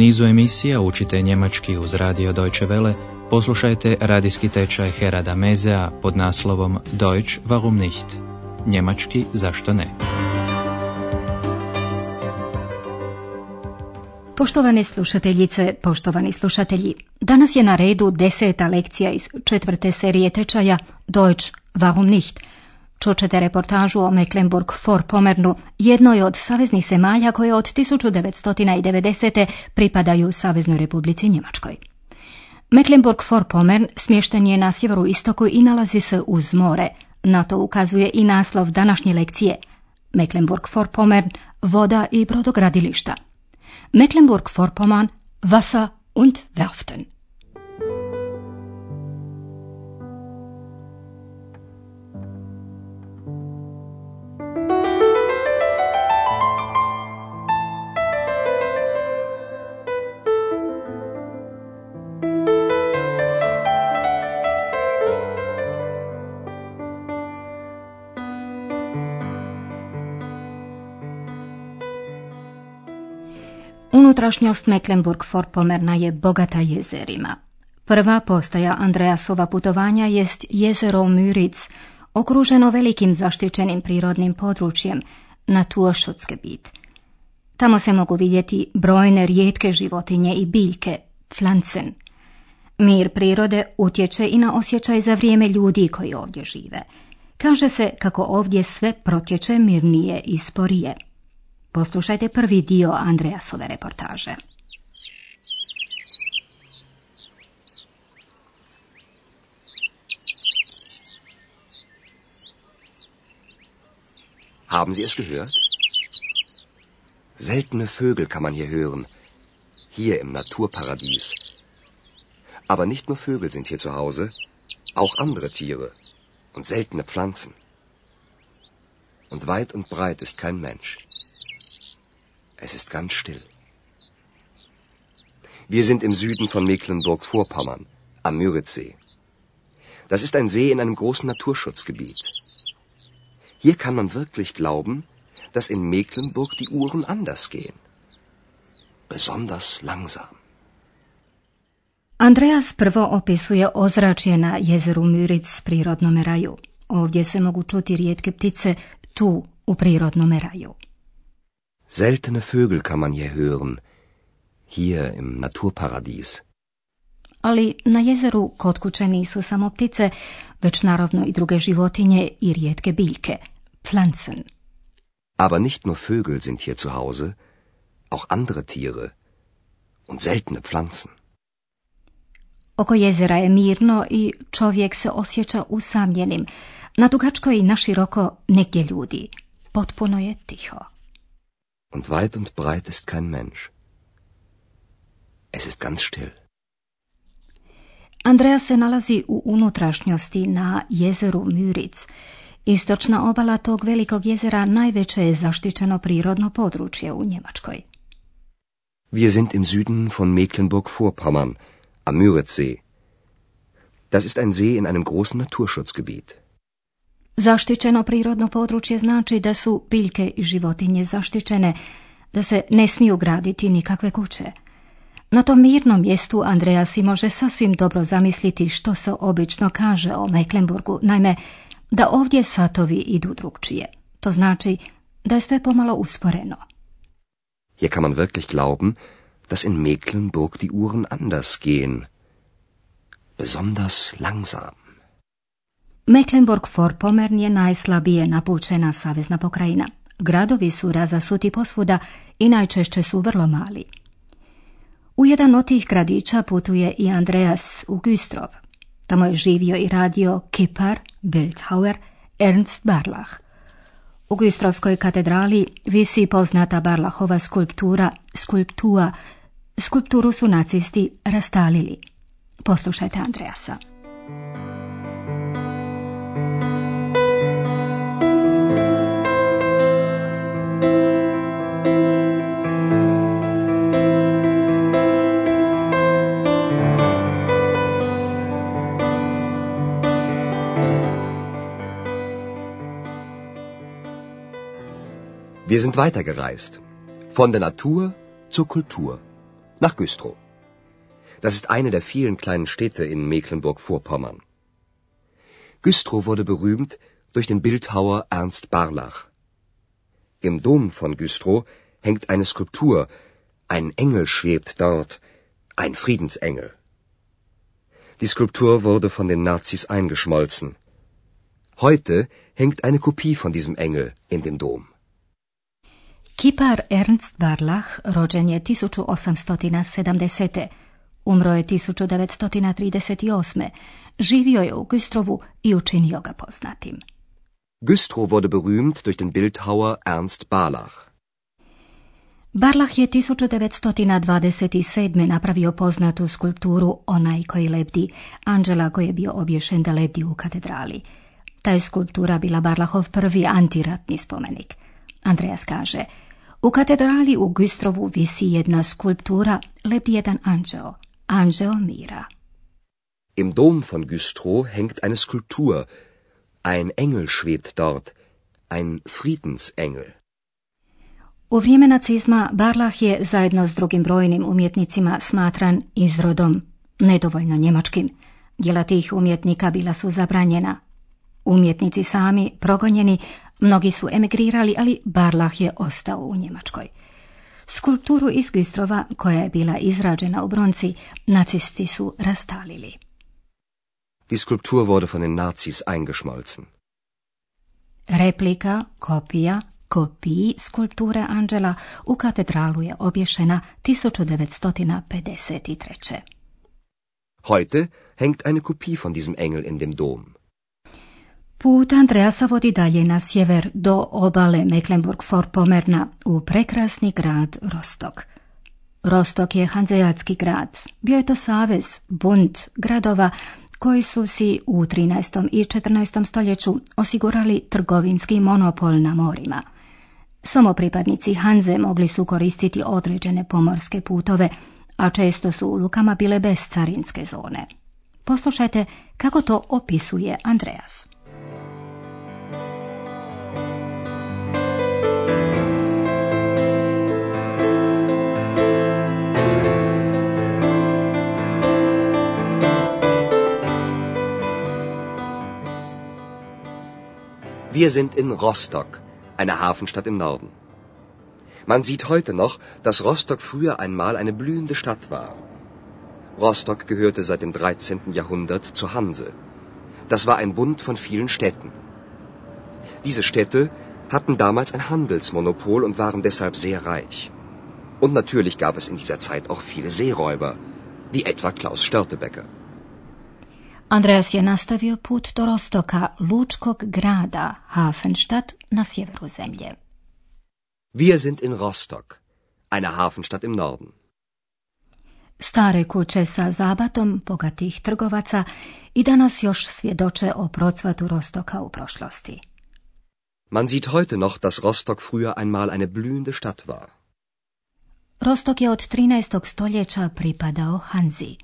nizu emisija učite njemački uz radio Deutsche Welle, poslušajte radijski tečaj Herada Mezea pod naslovom Deutsch warum nicht? Njemački zašto ne? Poštovane slušateljice, poštovani slušatelji, danas je na redu deseta lekcija iz četvrte serije tečaja Deutsch warum nicht? Čućete reportažu o Mecklenburg-Vorpommernu, jednoj od saveznih zemalja koje od 1990. pripadaju Saveznoj republici Njemačkoj. Mecklenburg-Vorpommern smješten je na sjeveru istoku i nalazi se uz more. Na to ukazuje i naslov današnje lekcije. Mecklenburg-Vorpommern, voda i brodogradilišta. Mecklenburg-Vorpommern, Wasser und Werften. Unutrašnjost Mecklenburg-Vorpommerna je bogata jezerima. Prva postaja Andreasova putovanja jest jezero Müritz, okruženo velikim zaštićenim prirodnim područjem, bit. Tamo se mogu vidjeti brojne rijetke životinje i biljke, pflanzen. Mir prirode utječe i na osjećaj za vrijeme ljudi koji ovdje žive. Kaže se kako ovdje sve protječe mirnije i sporije. Poslušajte prvi dio Andreasove reportaže. Haben Sie es gehört? Seltene Vögel kann man hier hören. Hier im Naturparadies. Aber nicht nur Vögel sind hier zu Hause, auch andere Tiere und seltene Pflanzen. Und weit und breit ist kein Mensch. Es ist ganz still. Wir sind im Süden von Mecklenburg-Vorpommern, am Müritzsee. Das ist ein See in einem großen Naturschutzgebiet. Hier kann man wirklich glauben, dass in Mecklenburg die Uhren anders gehen. Besonders langsam. Andreas prvo opisuje ozračje na jezeru Müritz prirodnome raju. Ovdje se mogu čuti rijetke ptice tu u prirodnome raju. Seltene Vögel kann man hier hören, hier im Naturparadies. Ali na jezeru kod kuće nisu samo ptice, već naravno i druge životinje i rijetke biljke, Pflanzen. Aber nicht nur Vögel sind hier zu Hause, auch andere Tiere und seltene Pflanzen. Oko jezera je mirno i čovjek se osjeća usamljenim. Na dugačko i na široko negdje ljudi. Potpuno je tiho. Und weit und breit ist kein Mensch. Es ist ganz still. Andreja se nalazi u unutrašnjosti na jezeru Müritz. Istočna obala tog velikog jezera najveće je zaštićeno prirodno područje u Njemačkoj. Wir sind im Süden von Mecklenburg-Vorpommern, am Müritzsee. Das ist ein See in einem großen Naturschutzgebiet. Zaštićeno prirodno područje znači da su biljke i životinje zaštićene, da se ne smiju graditi nikakve kuće. Na tom mirnom mjestu Andreja si može sasvim dobro zamisliti što se obično kaže o Mecklenburgu, naime da ovdje satovi idu drugčije. To znači da je sve pomalo usporeno. Hier kann man wirklich glauben, dass in Mecklenburg die Uhren anders gehen. Besonders langsam. Mecklenburg-Vorpommern je najslabije napučena savezna pokrajina. Gradovi su razasuti posvuda i najčešće su vrlo mali. U jedan od tih gradića putuje i Andreas u Güstrov. Tamo je živio i radio kipar, Bildhauer, Ernst Barlach. U Güstrovskoj katedrali visi poznata Barlachova skulptura, skulptua. Skulpturu su nacisti rastalili. Poslušajte Andreasa. Sind weitergereist. Von der Natur zur Kultur. nach Güstrow. Das ist eine der vielen kleinen Städte in Mecklenburg-Vorpommern. Güstrow wurde berühmt durch den Bildhauer Ernst Barlach. Im Dom von Güstrow hängt eine Skulptur, ein Engel schwebt dort, ein Friedensengel. Die Skulptur wurde von den Nazis eingeschmolzen. Heute hängt eine Kopie von diesem Engel in dem Dom. Kipar Ernst Barlach rođen je 1870. Umro je 1938. Živio je u Güstrovu i učinio ga poznatim. Güstrow wurde berühmt durch den Bildhauer Ernst Barlach. Barlach je 1927. napravio poznatu skulpturu Onaj koji lebdi, Anđela koji je bio obješen da lebdi u katedrali. Ta je skulptura bila Barlahov prvi antiratni spomenik. Andreas kaže, u katedrali u Güstrovu visi jedna skulptura, lebdi jedan anđeo, anđeo mira. Im Dom von Güstrow hängt eine Skulptur. Ein Engel schwebt dort, ein Friedensengel. U vrijeme nacizma Barlach je zajedno s drugim brojnim umjetnicima smatran izrodom, nedovoljno njemačkim. Djela tih umjetnika bila su zabranjena. Umjetnici sami progonjeni, mnogi su emigrirali, ali Barlach je ostao u Njemačkoj. Skulpturu iz Güstrova, koja je bila izrađena u bronci, nacisti su rastalili. Die Skulptur wurde von den Nazis eingeschmolzen. Replika, kopija, kopiji skulpture Anđela u katedralu je obješena 1953. Heute hängt eine Kopie von diesem Engel in dem Dom. Put Andreasa vodi dalje na sjever do obale Mecklenburg-Vorpommerna u prekrasni grad Rostok. Rostok je hanzejatski grad. Bio je to savez, bunt gradova koji su si u 13. i 14. stoljeću osigurali trgovinski monopol na morima. Samo pripadnici Hanze mogli su koristiti određene pomorske putove, a često su u lukama bile bez carinske zone. Poslušajte kako to opisuje Andreas. Wir sind in Rostock, einer Hafenstadt im Norden. Man sieht heute noch, dass Rostock früher einmal eine blühende Stadt war. Rostock gehörte seit dem 13. Jahrhundert zur Hanse. Das war ein Bund von vielen Städten. Diese Städte hatten damals ein Handelsmonopol und waren deshalb sehr reich. Und natürlich gab es in dieser Zeit auch viele Seeräuber, wie etwa Klaus Störtebecker. Andreas je nastavio put do Rostoka, lučkog grada, Hafenstadt na sjeveru zemlje. Wir sind in Rostock, einer Hafenstadt im Norden. Stare kuće sa zabatom bogatih trgovaca i danas još svjedoče o procvatu Rostoka u prošlosti. Man sieht heute noch, dass Rostock früher einmal eine blühende Stadt war. Rostok je od 13. stoljeća pripadao Hanzi.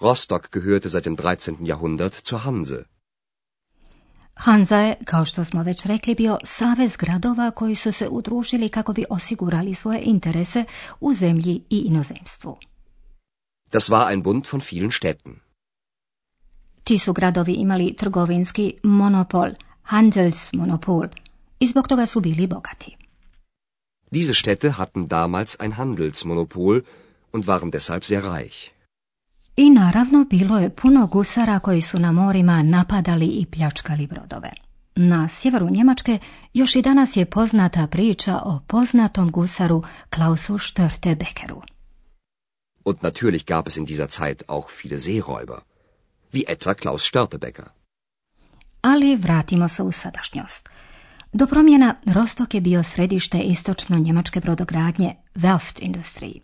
Rostock gehörte seit dem 13. Jahrhundert zur Hanse. Hanza je, kao što smo već rekli, bio savez gradova koji su se udružili kako bi osigurali svoje interese u zemlji i inozemstvu. Das war ein Bund von vielen Städten. Ti su gradovi imali trgovinski monopol, Handelsmonopol, i zbog toga su bili bogati. Diese Städte hatten damals ein Handelsmonopol und waren deshalb sehr reich. I naravno bilo je puno gusara koji su na morima napadali i pljačkali brodove. Na sjeveru Njemačke još i danas je poznata priča o poznatom gusaru Klausu Störtebeckeru. Und natürlich gab es in dieser Zeit auch viele Seeräuber, wie etwa Klaus Störtebecker. Ali vratimo se u sadašnjost. Do promjena Rostok je bio središte istočno njemačke brodogradnje Werft industriji.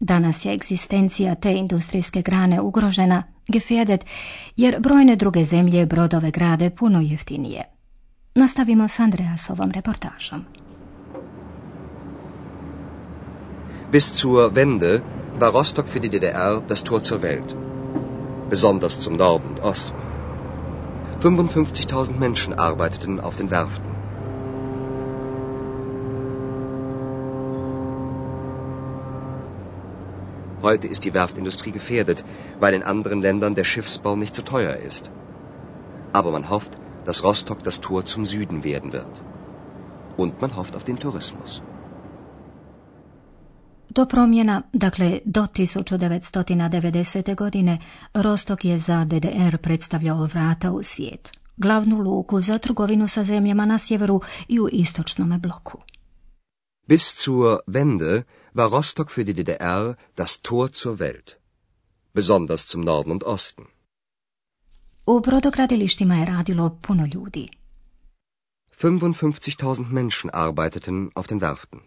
Danas je egzistencija te industrijske grane ugrožena, gefährdet, jer brojne druge zemlje brodove grade puno jeftinije. Nastavimo s Andreasovom reportažom. Bis zur Wende war Rostock für die DDR das Tor zur Welt. Besonders zum Norden und Osten. 55.000 Menschen arbeiteten auf den Werften. Heute ist die Werftindustrie gefährdet, weil in anderen Ländern der Schiffsbau nicht so teuer ist. Aber man hofft, dass Rostock das Tor zum Süden werden wird. Und man hofft auf den Tourismus. Do promjena, dakle do 1990. godine, Rostok je za DDR predstavljao vrata u svijet, glavnu luku za trgovinu sa zemljama na sjeveru i u istočnom bloku. Bis zur Wende war Rostock für die DDR das Tor zur Welt, besonders zum Norden und Osten. U brodogradilištima je radilo puno ljudi. 55.000 Menschen arbeiteten auf den Werften.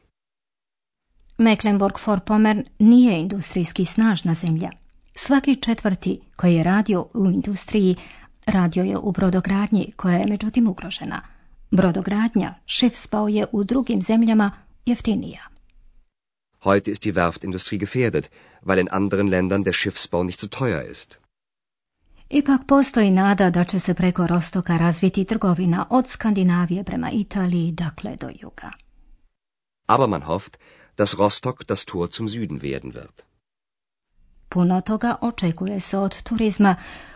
Mecklenburg-Vorpommern nije industrijski snažna zemlja. Svaki četvrti koji je radio u industriji radio je u brodogradnji koja je međutim ugrožena. Brodogradnja, Schiffsbau je u drugim zemljama jeftinija. Heute ist die Werftindustrie gefährdet, weil in anderen Ländern der Schiffsbau nicht so teuer ist. Ipak postoji nada da će se preko Rostoka razviti trgovina od Skandinavije prema Italiji, dakle do juga. Aber man hofft, dass Rostock das Tor zum Süden werden wird. Puno toga očekuje se od turizma.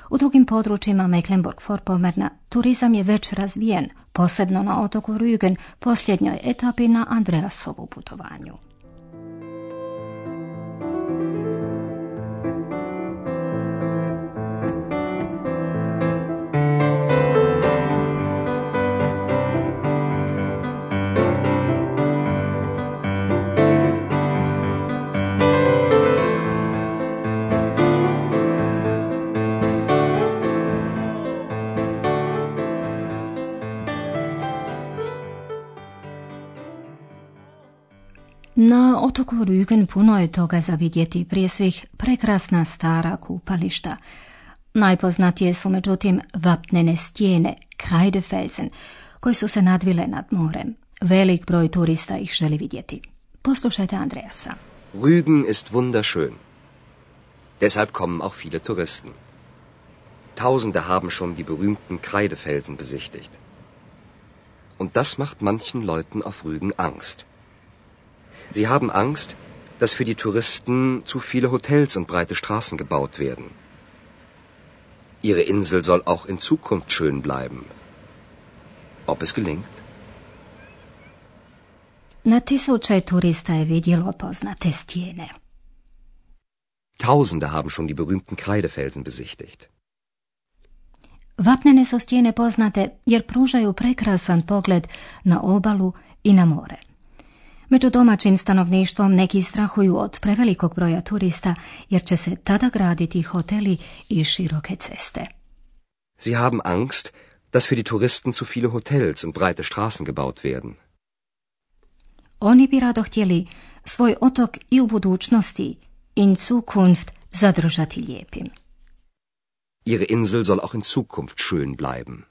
U drugim područjima Mecklenburg-Vorpommerna turizam je već razvijen, posebno na otoku Rügen, posljednjoj etapi na Andreasovu putovanju. Na otoku Rügen puno je toga za vidjeti, prije svih prekrasna stara kupališta. Najpoznatije su međutim vapnene stijene, Kreidefelsen, koji su se nadvile nad morem. Velik broj turista ih želi vidjeti. Poslušajte Andreasa. Rügen ist wunderschön. Deshalb kommen auch viele Touristen. Tausende haben schon die berühmten Kreidefelsen besichtigt. Und das macht manchen Leuten auf Rügen Angst. Sie haben Angst, dass für die Touristen zu viele Hotels und breite Straßen gebaut werden. Ihre Insel soll auch in Zukunft schön bleiben. Ob es gelingt? Na tisuće turista je vidjelo poznate stijene. Tausende haben schon die berühmten Kreidefelsen besichtigt. Vapnene su stijene poznate jer pružaju prekrasan pogled na obalu i na more. Među domaćim stanovništvom neki strahuju od prevelikog broja turista jer će se tada graditi hoteli i široke ceste. Sie haben Angst, dass für die Touristen zu viele Hotels und breite Straßen gebaut werden. Oni bi rado htjeli svoj otok i u budućnosti in Zukunft zadržati lijepim. Ihre Insel soll auch in Zukunft schön bleiben.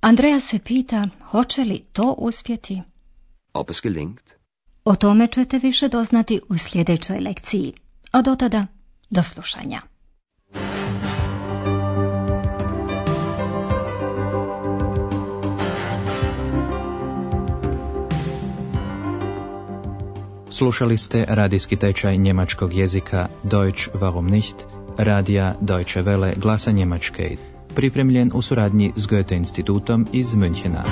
Andreja se pita hoće li to uspjeti. Ob es gelingt? O tome ćete više doznati u sljedećoj lekciji. A do tada, do slušanja. Slušali ste radijski tečaj njemačkog jezika Deutsch warum nicht, radija Deutsche Welle glasa Njemačke, pripremljen u suradnji s Goethe institutom iz Münchena.